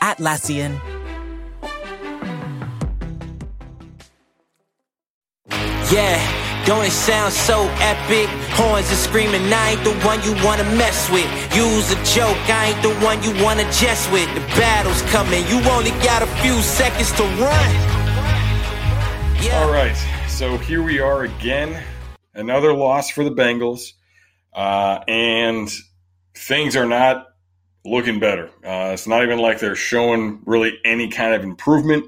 Atlassian. Yeah, don't it sound so epic? Horns are screaming, I ain't the one you wanna mess with. Use a joke, I ain't the one you wanna jest with. The battle's coming, you only got a few seconds to run. Yeah. All right, so here we are again. Another loss for the Bengals. Uh, and things are not looking better. Uh, it's not even like they're showing really any kind of improvement.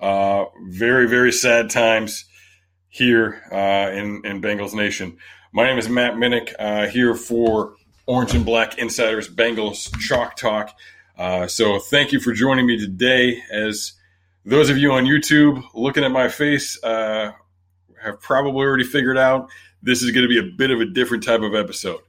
Uh, very, very sad times here uh, in, in Bengals Nation. My name is Matt Minnick, uh, here for Orange and Black Insiders Bengals Chalk Talk. Uh, so thank you for joining me today. As those of you on YouTube looking at my face uh, have probably already figured out, this is going to be a bit of a different type of episode.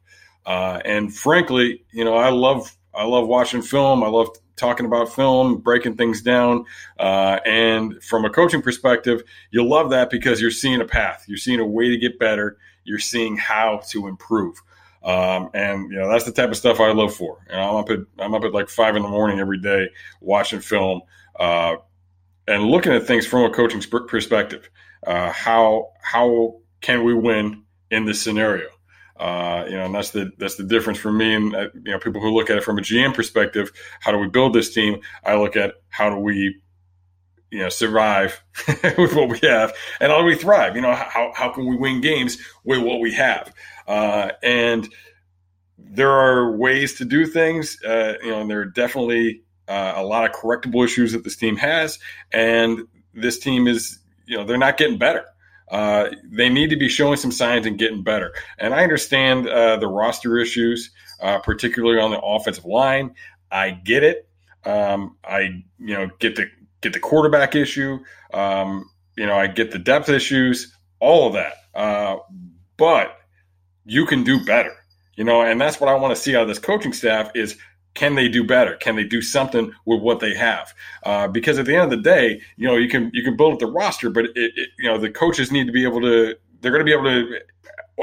Uh, and frankly, you know, I love I love watching film. I love talking about film, breaking things down. Uh, and from a coaching perspective, you'll love that because you're seeing a path, you're seeing a way to get better, you're seeing how to improve. Um, and you know that's the type of stuff I love for. And I'm up at I'm up at like five in the morning every day watching film uh, and looking at things from a coaching perspective. Uh, how how can we win in this scenario? Uh, you know, and that's the that's the difference for me and uh, you know people who look at it from a GM perspective. How do we build this team? I look at how do we you know survive with what we have, and how do we thrive? You know, how how can we win games with what we have? Uh, and there are ways to do things. Uh, you know, and there are definitely uh, a lot of correctable issues that this team has, and this team is you know they're not getting better. Uh, they need to be showing some signs and getting better. And I understand uh, the roster issues, uh, particularly on the offensive line. I get it. Um, I you know get the get the quarterback issue. Um, you know I get the depth issues, all of that. Uh, but you can do better. You know, and that's what I want to see out of this coaching staff is can they do better? Can they do something with what they have? Uh, because at the end of the day, you know, you can you can build up the roster, but it, it, you know the coaches need to be able to. They're going to be able to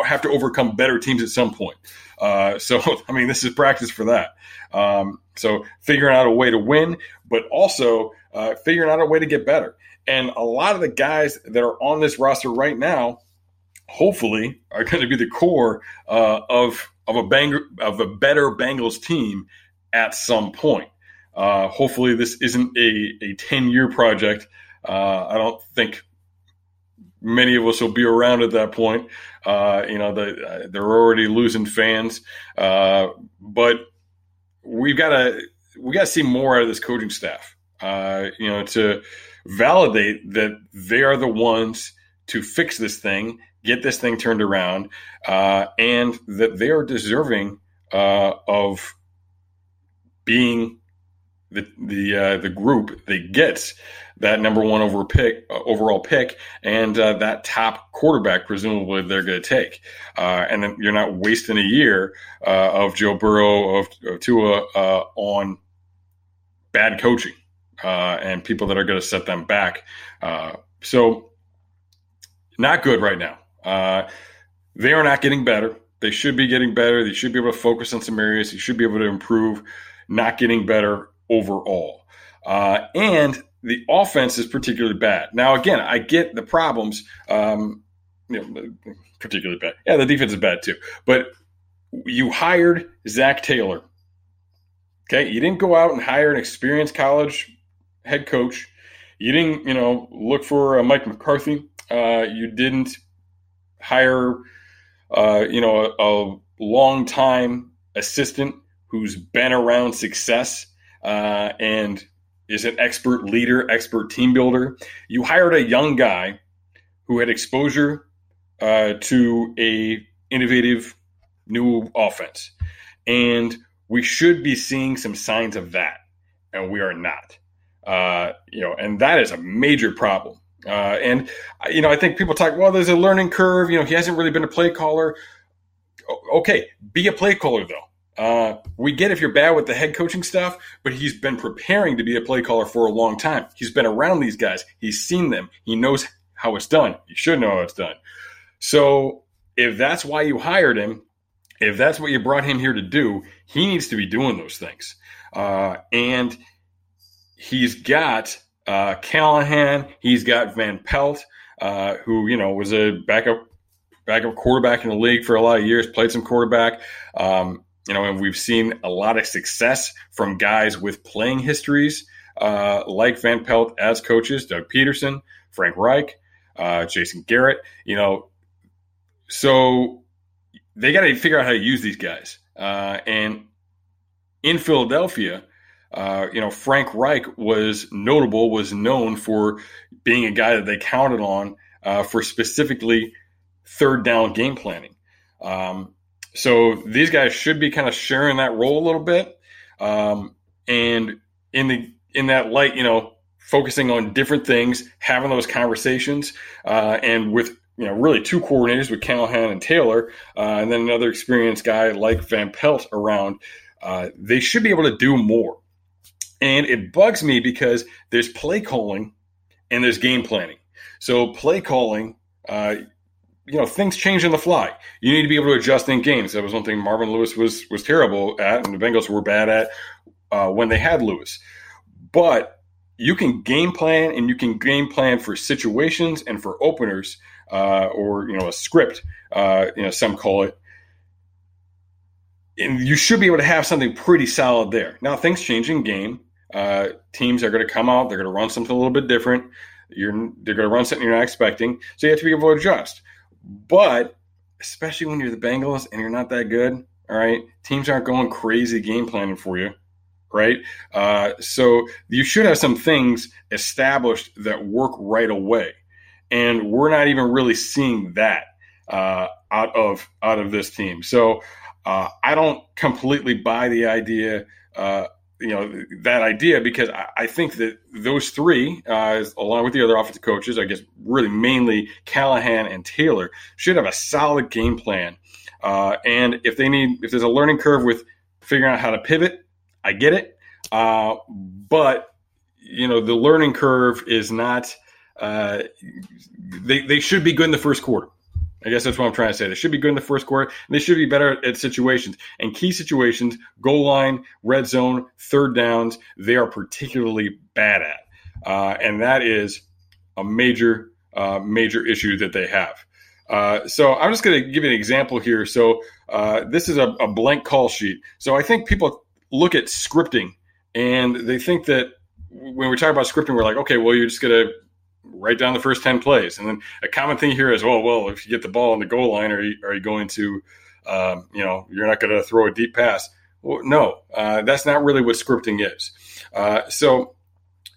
have to overcome better teams at some point. Uh, so I mean, this is practice for that. Um, so figuring out a way to win, but also uh, figuring out a way to get better. And a lot of the guys that are on this roster right now, hopefully, are going to be the core uh, of of a bang of a better Bengals team at some point. Uh, hopefully, this isn't a, a 10 year project. Uh, I don't think many of us will be around at that point. Uh, you know, the, uh, they're already losing fans, uh, but we've got to we got to see more out of this coaching staff. Uh, you know, to validate that they are the ones to fix this thing, get this thing turned around, and that they are deserving of being the the uh, the group that gets that number one over pick uh, overall pick and uh, that top quarterback presumably they're going to take. Uh, and then you're not wasting a year uh, of Joe Burrow of, of Tua uh, on bad coaching and people that are going to set them back. So not good right now. They are not getting better. They should be getting better. They should be able to focus on some areas they should be able to improve not getting better overall. Uh, and the offense is particularly bad. Now, again, I get the problems, um, you know, particularly bad. Yeah, the defense is bad too. But you hired Zac Taylor. Okay, you didn't go out and hire an experienced college head coach. You didn't, you know, look for uh, Mike McCarthy. Uh, you didn't hire, uh, you know, a, a long time assistant who's been around success uh, and is an expert leader, expert team builder. You hired a young guy who had exposure uh, to a innovative new offense, and we should be seeing some signs of that, and we are not. Uh, you know, and that is a major problem. Uh, and you know, I think people talk, well, there's a learning curve. You know, he hasn't really been a play caller. Okay, be a play caller though. Uh, we get if you're bad with the head coaching stuff, but he's been preparing to be a play caller for a long time. He's been around these guys. He's seen them. He knows how it's done. He should know how it's done. So if that's why you hired him, if that's what you brought him here to do, he needs to be doing those things. Uh, and he's got uh, Callahan, he's got Van Pelt, uh, who you know was a backup backup quarterback in the league for a lot of years, played some quarterback. Um, you know, and we've seen a lot of success from guys with playing histories uh, like Van Pelt as coaches, Doug Pederson, Frank Reich, uh, Jason Garrett. You know, so they got to figure out how to use these guys. Uh, and in Philadelphia, uh, you know, Frank Reich was notable, was known for being a guy that they counted on uh, for specifically third down game planning. Um, so these guys should be kind of sharing that role a little bit. Um, and in the in that light, you know, focusing on different things, having those conversations, uh, and with you know really two coordinators with Callahan and Taylor, uh, and then another experienced guy like Van Pelt around. Uh, they should be able to do more. And it bugs me because there's play calling and there's game planning. So play calling, uh, you know things change on the fly. You need to be able to adjust in games. That was one thing Marvin Lewis was was terrible at, and the Bengals were bad at uh, when they had Lewis. But you can game plan, and you can game plan for situations and for openers, uh, or you know a script. Uh, you know some call it. And you should be able to have something pretty solid there. Now things change in game. Uh, teams are going to come out. They're going to run something a little bit different. You're, they're going to run something you're not expecting. So you have to be able to adjust. But especially when you're the Bengals and you're not that good, all right, teams aren't going crazy game planning for you, right? Uh, so you should have some things established that work right away, and we're not even really seeing that uh, out of out of this team. So uh, I don't completely buy the idea uh, you know that idea because I, I think that those three, uh, along with the other offensive coaches, I guess really mainly Callahan and Taylor, should have a solid game plan. Uh, and if they need, if there's a learning curve with figuring out how to pivot, I get it. Uh, but you know, the learning curve is not. Uh, they they should be good in the first quarter. I guess that's what I'm trying to say. They should be good in the first quarter. they should be better at situations and key situations, goal line, red zone, third downs. They are particularly bad at, uh, and that is a major, uh, major issue that they have. Uh, so I'm just going to give you an example here. So uh, this is a, a blank call sheet. So I think people look at scripting and they think that when we talk about scripting, we're like, okay, well, you're just going to write down the first 10 plays. And then a common thing here is, well, well, if you get the ball on the goal line, are you, are you going to, um, you know, you're not going to throw a deep pass? Well, no, uh, that's not really what scripting is. Uh, so,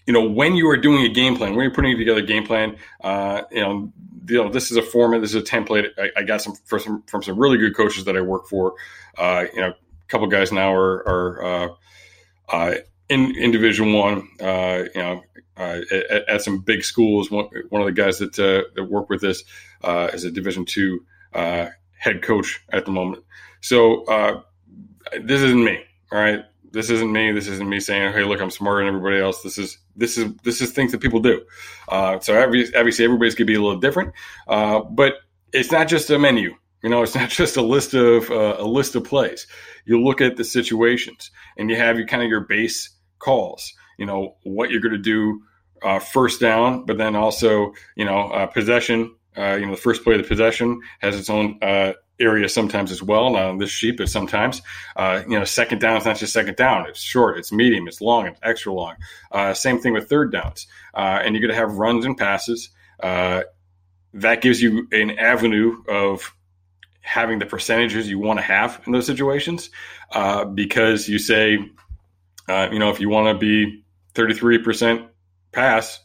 you know, when you are doing a game plan, when you're putting together a game plan, uh, you know, you know, this is a format, this is a template. I, I got some, some from some really good coaches that I work for. Uh, you know, a couple guys now are, are uh, uh, in in Division One. you know, uh, at, at, some big schools. One, one of the guys that uh, that work with this uh, is a Division two uh, head coach at the moment. So uh, this isn't me. All right, this isn't me. This isn't me saying, "Hey, look, I'm smarter than everybody else." This is this is this is things that people do. Uh, so obviously, everybody's gonna be a little different, but it's not just a menu. You know, it's not just a list of a list of plays. You look at the situations, and you have your kind of your base calls you know what you're going to do uh, first down, but then also you know uh, possession. Uh, you know the first play of the possession has its own uh, area sometimes as well. Not on this sheet, but sometimes uh, you know second down is not just second down. It's short, it's medium, it's long, it's extra long. Uh, same thing with third downs, and you're going to have runs and passes. that gives you an avenue of having the percentages you want to have in those situations because you say, you know, if you want to be 33% pass,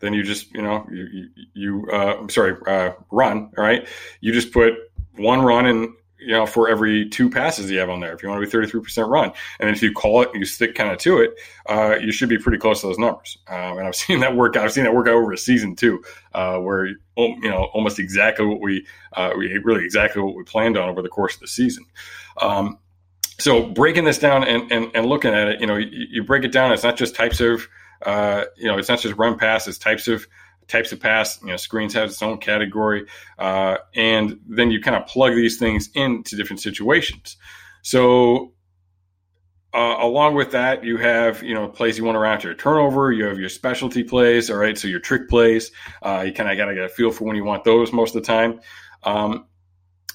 then you just, you know, you, you uh, I'm sorry, uh, run, all right? You just put one run in, you know, for every two passes you have on there. If you want to be 33% run, and if you call it you stick kind of to it, uh, you should be pretty close to those numbers. Um, and I've seen that work out. I've seen that work out over a season too, uh, where you know almost exactly what we uh, we really exactly what we planned on over the course of the season. Um, so breaking this down and, and, and looking at it, you know, you, you break it down. It's not just types of, uh, you know, it's not just run pass. It's types of types of pass. You know, screens have its own category, uh, and then you kind of plug these things into different situations. So, uh, along with that, you have you know plays you want to run after a turnover. You have your specialty plays. All right, so your trick plays. Uh, you kind of got to get a feel for when you want those most of the time. Um,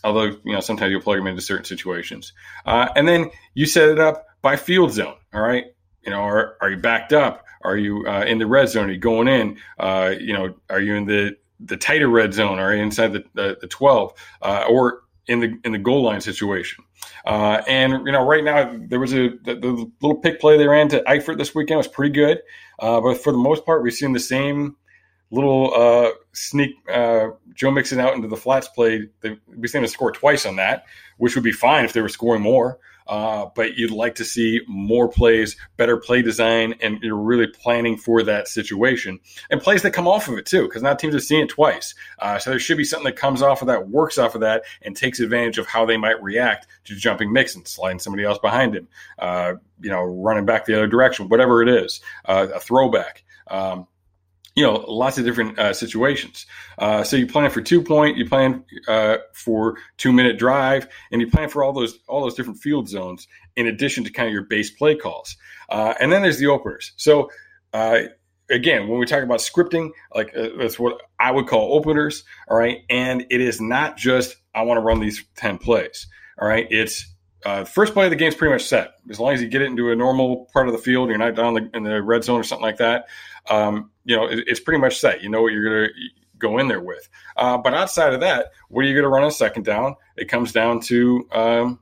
although you know sometimes you'll plug them into certain situations, uh, and then you set it up by field zone. All right, you know, are, are you backed up? Are you uh, in the red zone? Are you going in? Uh, you know, are you in the the tighter red zone? Are you inside the the, the twelve uh, or in the in the goal line situation? Uh, and you know, right now there was a the, the, little pick play they ran to Eifert this weekend was pretty good, uh, but for the most part, we've seen the same little uh, sneak Joe Mixon out into the flats play. They, we've seen him score twice on that, which would be fine if they were scoring more. Uh, but you'd like to see more plays, better play design, and you're really planning for that situation. And plays that come off of it too, because now teams have seen it twice. Uh, so there should be something that comes off of that, works off of that, and takes advantage of how they might react to jumping Mixon, sliding somebody else behind him, uh, you know, running back the other direction, whatever it is, uh, a throwback. Um, you know, lots of different uh, situations. Uh, so you plan for two point, you plan uh, for two minute drive, and you plan for all those all those different field zones in addition to kind of your base play calls. Uh, and then there's the openers. So uh, again, when we talk about scripting, like uh, that's what I would call openers. All right, and it is not just I want to run these ten plays. All right, it's uh, first play of the game is pretty much set. As long as you get it into a normal part of the field, you're not down the, in the red zone or something like that. Um, you know, it, it's pretty much set. You know what you're going to go in there with. Uh, but outside of that, what are you going to run on second down? It comes down to um,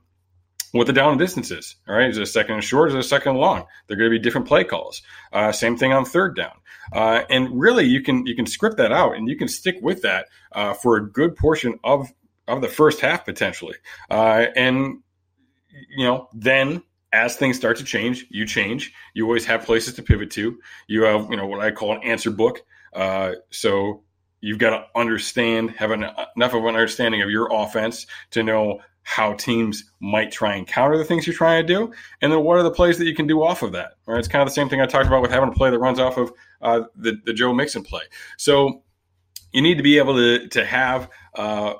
what the down and distance is. All right, is it a second and short? Is it a second and long? They're going to be different play calls. Uh, same thing on third down. Uh, and really, you can you can script that out, and you can stick with that uh, for a good portion of of the first half potentially. Uh, and you know, then as things start to change, you change. You always have places to pivot to. You have, you know, what I call an answer book. Uh, so you've got to understand, have an, enough of an understanding of your offense to know how teams might try and counter the things you're trying to do, and then what are the plays that you can do off of that. Right? It's kind of the same thing I talked about with having a play that runs off of uh, the the Joe Mixon play. So you need to be able to to have uh,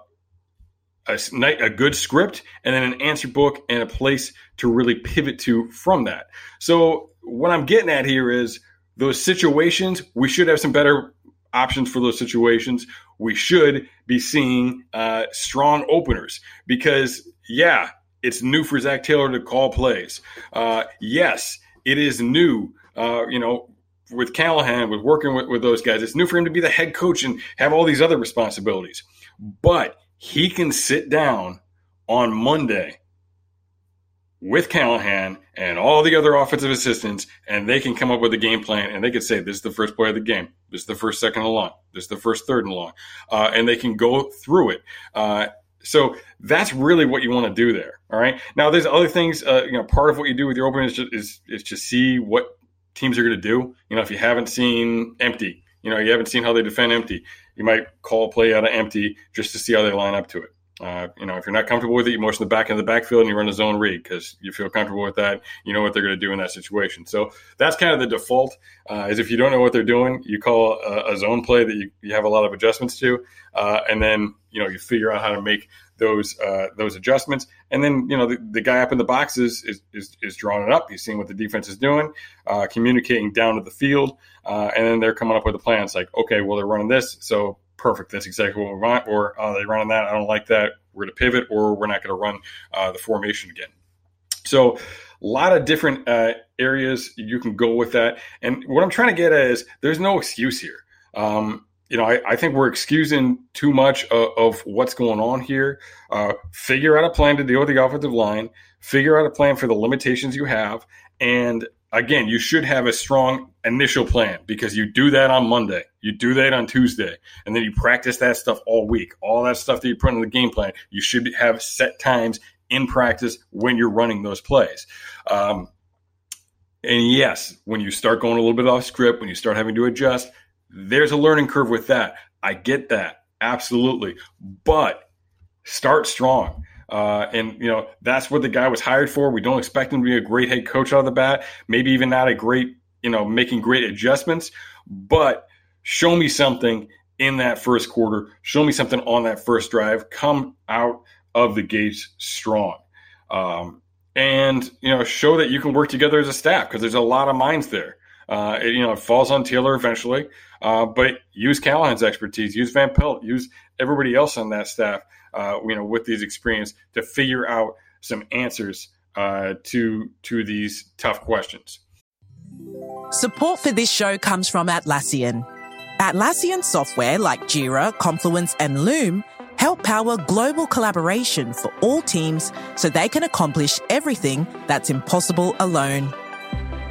a, a good script and then an answer book and a place to really pivot to from that. So what I'm getting at here is those situations, we should have some better options for those situations. We should be seeing uh, strong openers because, yeah, it's new for Zac Taylor to call plays. Uh, yes, it is new. Uh, you know, with Callahan, with working with, with those guys, it's new for him to be the head coach and have all these other responsibilities. But he can sit down on Monday with Callahan and all the other offensive assistants, and they can come up with a game plan, and they can say, "This is the first play of the game. This is the first second and long. This is the first third and long," uh, and they can go through it. Uh, so that's really what you want to do there. All right. Now, there's other things. Uh, you know, part of what you do with your opening is just, is, is to see what teams are going to do. You know, if you haven't seen empty, you know, you haven't seen how they defend empty you might call play out of empty just to see how they line up to it. Uh, you know, if you're not comfortable with it, you motion the back in the backfield and you run a zone read because you feel comfortable with that. You know what they're going to do in that situation. So that's kind of the default. Uh, is if you don't know what they're doing, you call a, a zone play that you, you, have a lot of adjustments to, uh, and then you know you figure out how to make those uh, those adjustments. And then you know the, the guy up in the boxes is, is is drawing it up. He's seeing what the defense is doing, uh, communicating down to the field, uh, and then they're coming up with a plan. It's like, okay, well they're running this, so perfect. That's exactly what we want. Or oh, they running that. I don't like that. We're going to pivot, or we're not going to run uh, the formation again. So, a lot of different uh, areas you can go with that. And what I'm trying to get at is there's no excuse here. Um, you know, I, I, think we're excusing too much of, of what's going on here. Uh, figure out a plan to deal with the offensive line. Figure out a plan for the limitations you have, and again, you should have a strong initial plan because you do that on Monday, you do that on Tuesday, and then you practice that stuff all week. All that stuff that you put in the game plan, you should have set times in practice when you're running those plays. Um, and yes, when you start going a little bit off script, when you start having to adjust, there's a learning curve with that. I get that. Absolutely. But start strong. Uh, and you know that's what the guy was hired for. We don't expect him to be a great head coach out of the bat. Maybe even not a great, you know, making great adjustments. But show me something in that first quarter. Show me something on that first drive. Come out of the gates strong, um, and you know show that you can work together as a staff because there's a lot of minds there. Uh, it, you know, it falls on Taylor eventually, uh, but use Callahan's expertise, use Van Pelt, use everybody else on that staff uh, you know, with these experience to figure out some answers uh, to to these tough questions. Support for this show comes from Atlassian. Atlassian software like Jira, Confluence, and Loom help power global collaboration for all teams so they can accomplish everything that's impossible alone.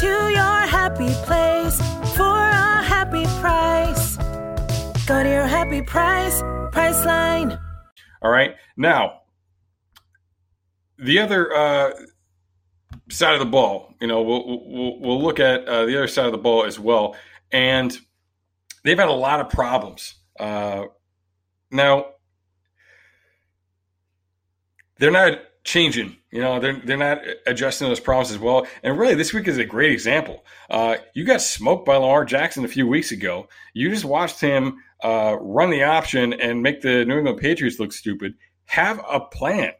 To your happy place for a happy price. Go to your happy price, Priceline. All right. Now, the other uh, side of the ball, you know, we'll, we'll, we'll look at uh, the other side of the ball as well. And they've had a lot of problems. Uh, now, they're not changing. You know, they're they're not adjusting those problems as well. And really, this week is a great example. Uh, you got smoked by Lamar Jackson a few weeks ago. You just watched him uh, run the option and make the New England Patriots look stupid. Have a plan.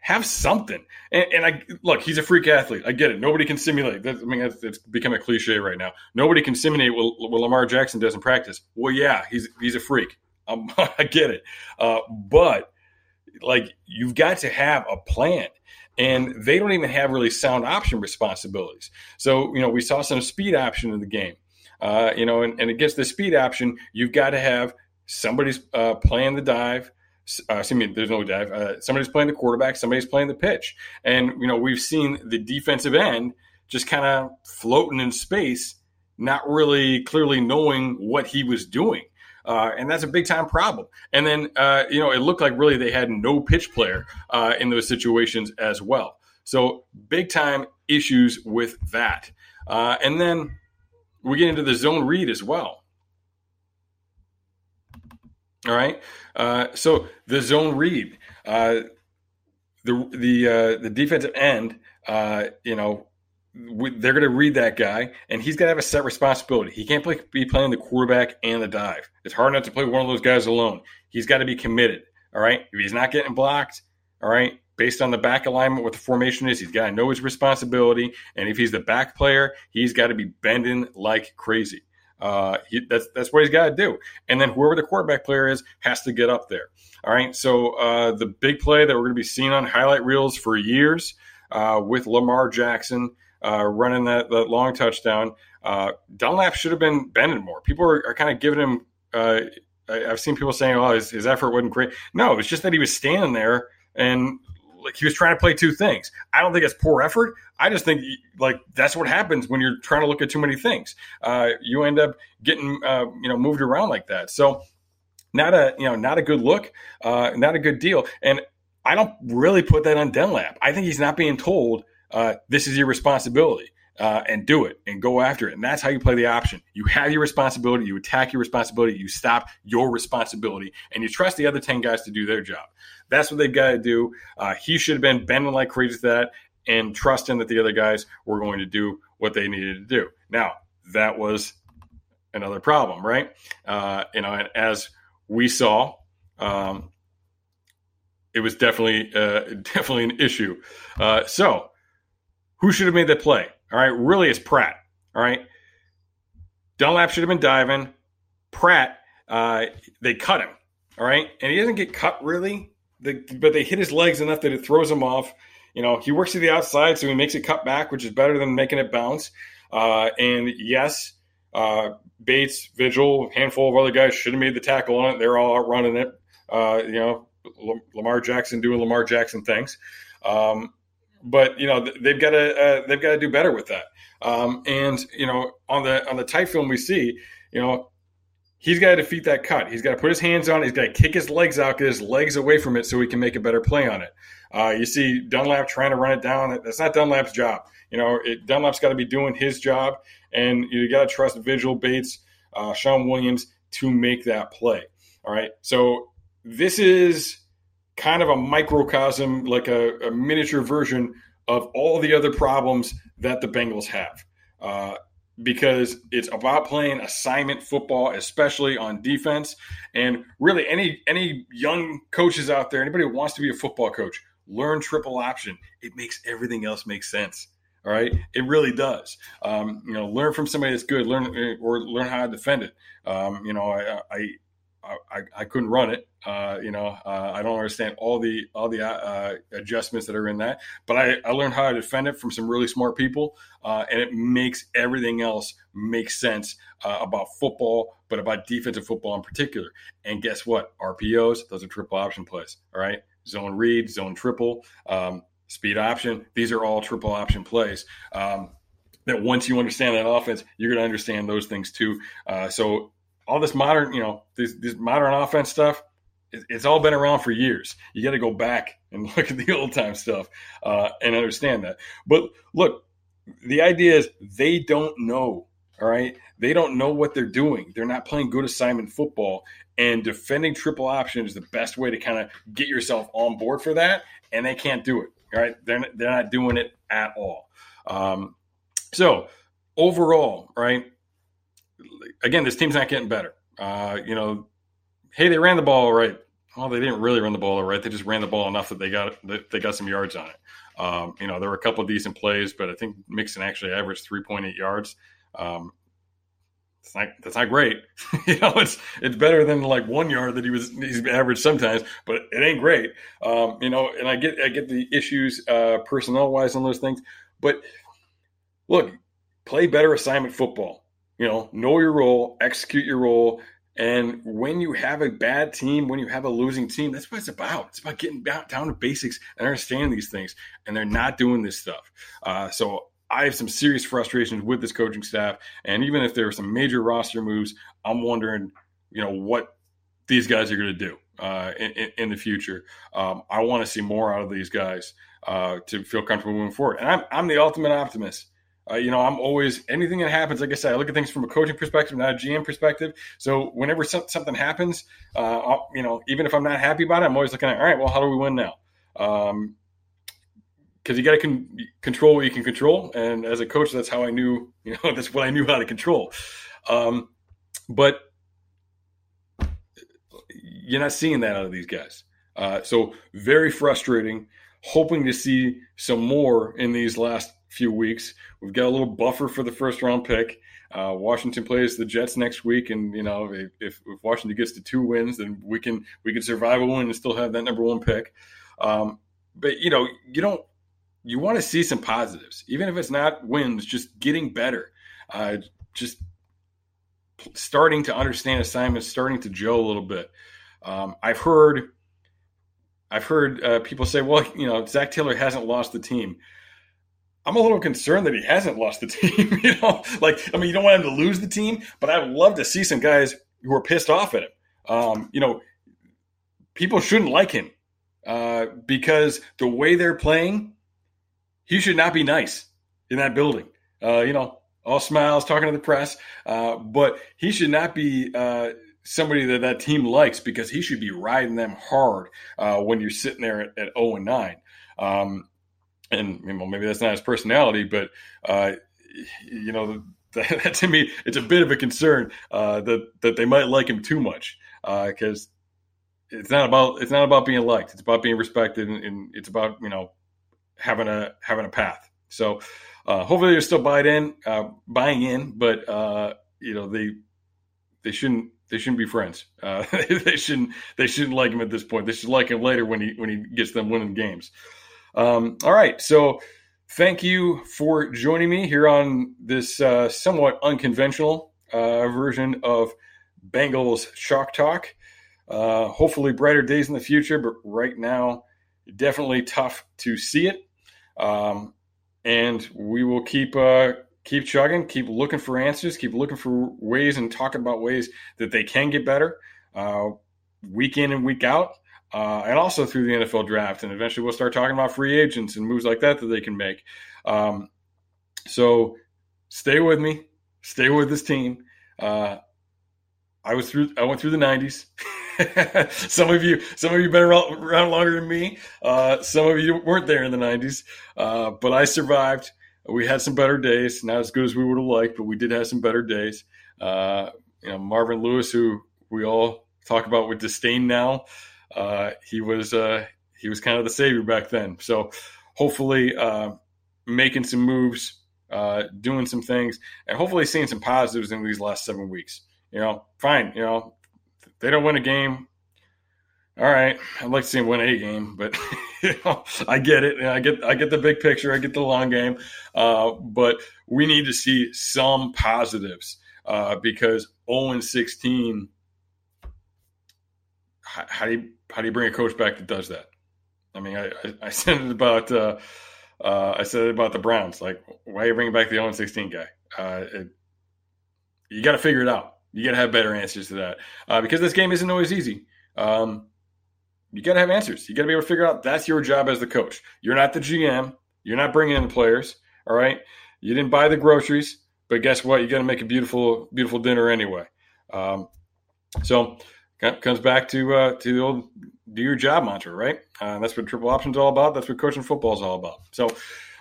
Have something. And, and I look, he's a freak athlete. I get it. Nobody can simulate. That, I mean, it's, it's become a cliche right now. Nobody can simulate what, what Lamar Jackson does in practice. Well, yeah, he's he's a freak. Um, I get it. Uh, but like, you've got to have a plan and they don't even have really sound option responsibilities. So, you know, we saw some speed option in the game. Uh, you know, and, and against the speed option, you've got to have somebody's uh, playing the dive. Uh, excuse me, there's no dive. Uh, somebody's playing the quarterback. Somebody's playing the pitch. And you know, we've seen the defensive end just kind of floating in space, not really clearly knowing what he was doing. Uh, and that's a big time problem. And then, uh, you know, it looked like really they had no pitch player uh, in those situations as well. So big time issues with that. Uh, and then we get into the zone read as well. All right. Uh, so the zone read, uh, the the the defensive end, you know, they're going to read that guy, and he's got to have a set responsibility. He can't play, be playing the quarterback and the dive. It's hard enough to play one of those guys alone. He's got to be committed. All right. If he's not getting blocked, all right, based on the back alignment, what the formation is. He's got to know his responsibility, and if he's the back player, he's got to be bending like crazy. Uh, he, that's that's what he's got to do. And then whoever the quarterback player is has to get up there. All right. So uh, the big play that we're going to be seeing on highlight reels for years uh, with Lamar Jackson uh, running that, that long touchdown. Uh, Dunlap should have been bending more. People are, are kind of giving him uh, I, have seen people saying, "Oh, his, his effort wasn't great." No, it's just that he was standing there and like he was trying to play two things. I don't think it's poor effort. I just think like that's what happens when you're trying to look at too many things. Uh, you end up getting uh, you know moved around like that. So not a you know not a good look, uh, not a good deal. And I don't really put that on Dunlap. I think he's not being told uh, this is your responsibility. Uh, and do it and go after it. And that's how you play the option. You have your responsibility, you attack your responsibility, you stop your responsibility, and you trust the other 10 guys to do their job. That's what they've got to do. Uh, he should have been bending like crazy to that and trusting that the other guys were going to do what they needed to do. Now, that was another problem, right? Uh, you know, and as we saw, um, it was definitely uh, definitely an issue. Uh, so, who should have made that play? All right, really, it's Pratt. All right, Dunlap should have been diving. Pratt, uh, they cut him. All right, and he doesn't get cut really but they hit his legs enough that it throws him off. You know, he works to the outside, so he makes it cut back, which is better than making it bounce. Uh, and yes, uh, Bates, Vigil, handful of other guys should have made the tackle on it. They're all out running it. Uh, you know, Lamar Jackson doing Lamar Jackson things. Um, but you know they've got to uh, they've got to do better with that. Um, and you know on the on the tight film we see, you know he's got to defeat that cut. He's got to put his hands on. He's got to kick his legs out, get his legs away from it so he can make a better play on it. Uh, you see Dunlap trying to run it down. That's not Dunlap's job. You know, it, Dunlap's got to be doing his job, and you got to trust Vigil, Bates, uh, Shawn Williams to make that play. All right. So this is kind of a microcosm, like a, a miniature version of all the other problems that the Bengals have. Uh, because it's about playing assignment football, especially on defense. And really, any any young coaches out there, anybody who wants to be a football coach, learn triple option. It makes everything else make sense. All right, it really does. Um, you know, learn from somebody that's good. Learn or learn how to defend it. Um, you know, I, I I, I couldn't run it. Uh, you know, uh, I don't understand all the all the uh, adjustments that are in that, but I, I learned how to defend it from some really smart people, uh, and it makes everything else make sense uh, about football, but about defensive football in particular. And guess what? RPOs, those are triple option plays. All right, zone read, zone triple, um, speed option. These are all triple option plays. Um, that once you understand that offense, you're going to understand those things too. Uh, so all this modern, you know, this, this modern offense stuff, it, it's all been around for years. You got to go back and look at the old time stuff uh, and understand that. But look, the idea is they don't know. All right, they don't know what they're doing. They're not playing good assignment football, and defending triple option is the best way to kind of get yourself on board for that. And they can't do it. All right, they're they're not doing it at all. Um, so overall, right, again, this team's not getting better. Uh, you know, hey, they ran the ball right. Well, they didn't really run the ball right. They just ran the ball enough that they got they got some yards on it. Um, you know, there were a couple of decent plays, but I think Mixon actually averaged 3.8 yards. Um, it's not that's not great. you know, it's it's better than like one yard that he was he's averaged sometimes, but it ain't great. Um, you know, and I get I get the issues uh, personnel wise on those things, but look, play better assignment football you know, know your role, execute your role. And when you have a bad team, when you have a losing team, that's what it's about. It's about getting down, to basics and understanding these things. And they're not doing this stuff. Uh, so I have some serious frustrations with this coaching staff. And even if there are some major roster moves, I'm wondering, you know, what these guys are going to do uh, in, in, the future. Um, I want to see more out of these guys uh, to feel comfortable moving forward. And I'm, I'm the ultimate optimist. Uh, you know, I'm always anything that happens. Like I said, I look at things from a coaching perspective, not a GM perspective. So whenever something happens, uh, you know, even if I'm not happy about it, I'm always looking at, all right, well, how do we win now? Um, because you got to con- control what you can control, and as a coach, that's how I knew. You know, that's what I knew how to control. Um, but you're not seeing that out of these guys. Uh, so very frustrating. Hoping to see some more in these last few weeks. We've got a little buffer for the first round pick. Uh, Washington plays the Jets next week, and you know if, if, Washington gets to two wins, then we can we can survive a win and still have that number one pick. Um, but you know you don't you want to see some positives, even if it's not wins, just getting better. Uh, just starting to understand assignments, starting to gel a little bit. Um, I've heard, I've heard uh, people say, "Well, you know, Zac Taylor hasn't lost the team." I'm a little concerned that he hasn't lost the team. you know, like I mean, you don't want him to lose the team, but I'd love to see some guys who are pissed off at him. Um, you know, people shouldn't like him uh, because the way they're playing, he should not be nice in that building. Uh, you know, all smiles, talking to the press, uh, but he should not be uh, somebody that that team likes because he should be riding them hard uh, when you're sitting there at, at 0 and 9. Um, and you know, maybe that's not his personality, but uh, you know, that, that, to me, it's a bit of a concern uh, that that they might like him too much because uh, it's not about it's not about being liked. It's about being respected, and, and it's about you know having a having a path. So uh, hopefully they're still buying in, uh, buying in, but uh, you know they they shouldn't they shouldn't be friends. They shouldn't they shouldn't like him at this point. They should like him later when he when he gets them winning games. Um, all right, so thank you for joining me here on this uh, somewhat unconventional uh, version of Bengals Chalk Talk. Uh, hopefully, brighter days in the future, but right now, definitely tough to see it. Um, and we will keep uh, keep chugging, keep looking for answers, keep looking for ways, and talking about ways that they can get better, uh, week in and week out uh, and also through the NFL draft. And eventually we'll start talking about free agents and moves like that that they can make. Um, so stay with me, stay with this team. Uh, I was through. I went through the '90s. some of you, some of you been around, longer than me. Uh, some of you weren't there in the '90s, uh, but I survived. We had some better days, not as good as we would have liked, but we did have some better days. Uh, you know, Marvin Lewis, who we all talk about with disdain now, uh, he was uh, he was kind of the savior back then. So hopefully, uh, making some moves, uh, doing some things, and hopefully seeing some positives in these last seven weeks. You know, fine. You know, they don't win a game. All right, I'd like to see them win a game, but you know, I get it. I get I get the big picture. I get the long game, uh, but we need to see some positives uh, because 0 and 16 how, how, do you how do you bring a coach back that does that? I mean, I, I, I said it about uh, uh, I said it about the Browns. Like, why are you bringing back the 0 16 guy? Uh, it, you got to figure it out. You got to have better answers to that uh, because this game isn't always easy. Um, you got to have answers. You got to be able to figure out that's your job as the coach. You're not the GM. You're not bringing in the players. All right. You didn't buy the groceries, but guess what? You got to make a beautiful, beautiful dinner anyway. Um, so comes back to uh, to the old do your job mantra, right? Uh, that's what triple options all about. That's what coaching football is all about. So,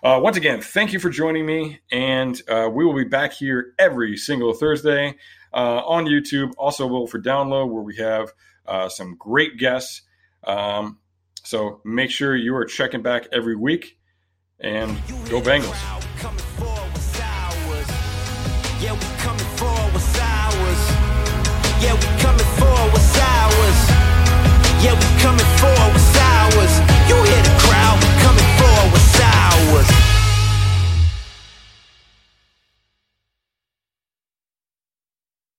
uh, once again, thank you for joining me, and uh, we will be back here every single Thursday uh, on YouTube. Also, available for download, where we have uh, some great guests. Um, so make sure you are checking back every week, and go Bengals. Yeah, coming for